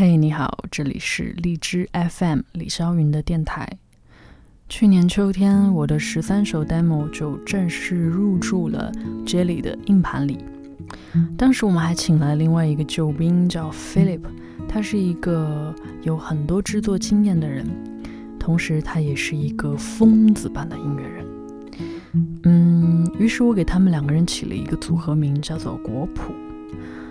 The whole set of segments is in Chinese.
嘿，你好，这里是荔枝 FM 李霄云的电台。去年秋天，我的十三首 demo 就正式入驻了 Jelly 的硬盘里。当时我们还请来另外一个救兵，叫 Philip，他是一个有很多制作经验的人，同时他也是一个疯子般的音乐人。嗯，于是我给他们两个人起了一个组合名，叫做国谱。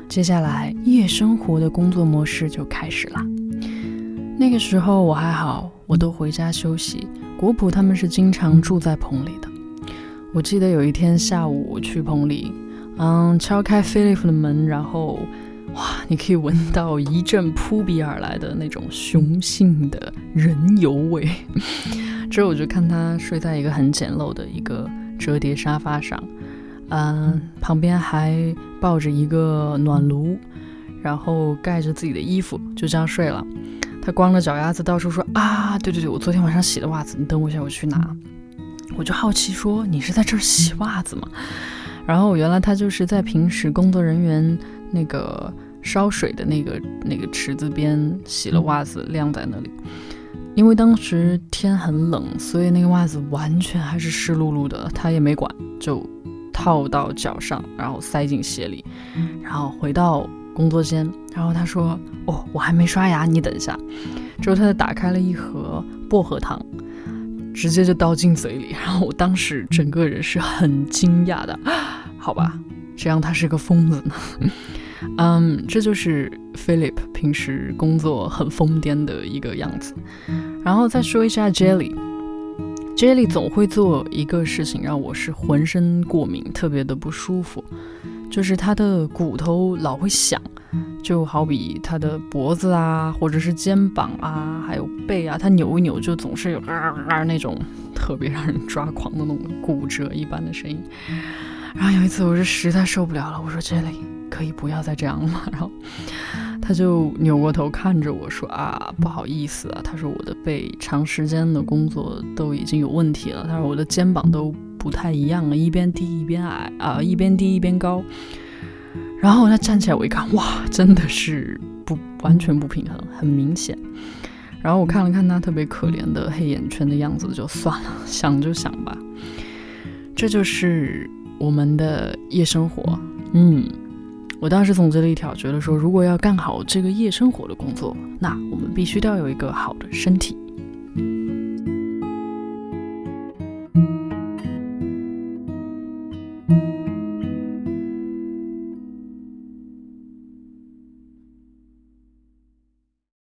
接下来，夜生活的工作模式就开始了。那个时候我还好，我都回家休息。国普他们是经常住在棚里的。我记得有一天下午我去棚里，嗯，敲开菲利普的门，然后，哇，你可以闻到一阵扑鼻而来的那种雄性的人油味。之后我就看他睡在一个很简陋的一个折叠沙发上。嗯，旁边还抱着一个暖炉，然后盖着自己的衣服，就这样睡了。他光着脚丫子到处说啊，对对对，我昨天晚上洗的袜子，你等我一下，我去拿。我就好奇说，你是在这儿洗袜子吗？然后原来他就是在平时工作人员那个烧水的那个那个池子边洗了袜子，晾在那里。因为当时天很冷，所以那个袜子完全还是湿漉漉的，他也没管，就。套到脚上，然后塞进鞋里，然后回到工作间，然后他说：“哦，我还没刷牙，你等一下。”之后他就打开了一盒薄荷糖，直接就倒进嘴里。然后我当时整个人是很惊讶的，好吧，谁让他是个疯子呢。嗯，这就是 Philip 平时工作很疯癫的一个样子。然后再说一下 Jelly。Jelly 总会做一个事情，让我是浑身过敏，特别的不舒服，就是他的骨头老会响，就好比他的脖子啊，或者是肩膀啊，还有背啊，他扭一扭就总是有啊啊那种特别让人抓狂的那种骨折一般的声音。然后有一次我是实在受不了了，我说 Jelly 可以不要再这样了吗？然后。他就扭过头看着我说：“啊，不好意思啊。”他说：“我的背长时间的工作都已经有问题了。”他说：“我的肩膀都不太一样了，一边低一边矮啊，一边低一边高。”然后他站起来，我一看，哇，真的是不完全不平衡，很明显。然后我看了看他特别可怜的黑眼圈的样子，就算了，想就想吧。这就是我们的夜生活，嗯。我当时总结了一条，觉得说，如果要干好这个夜生活的工作，那我们必须要有一个好的身体。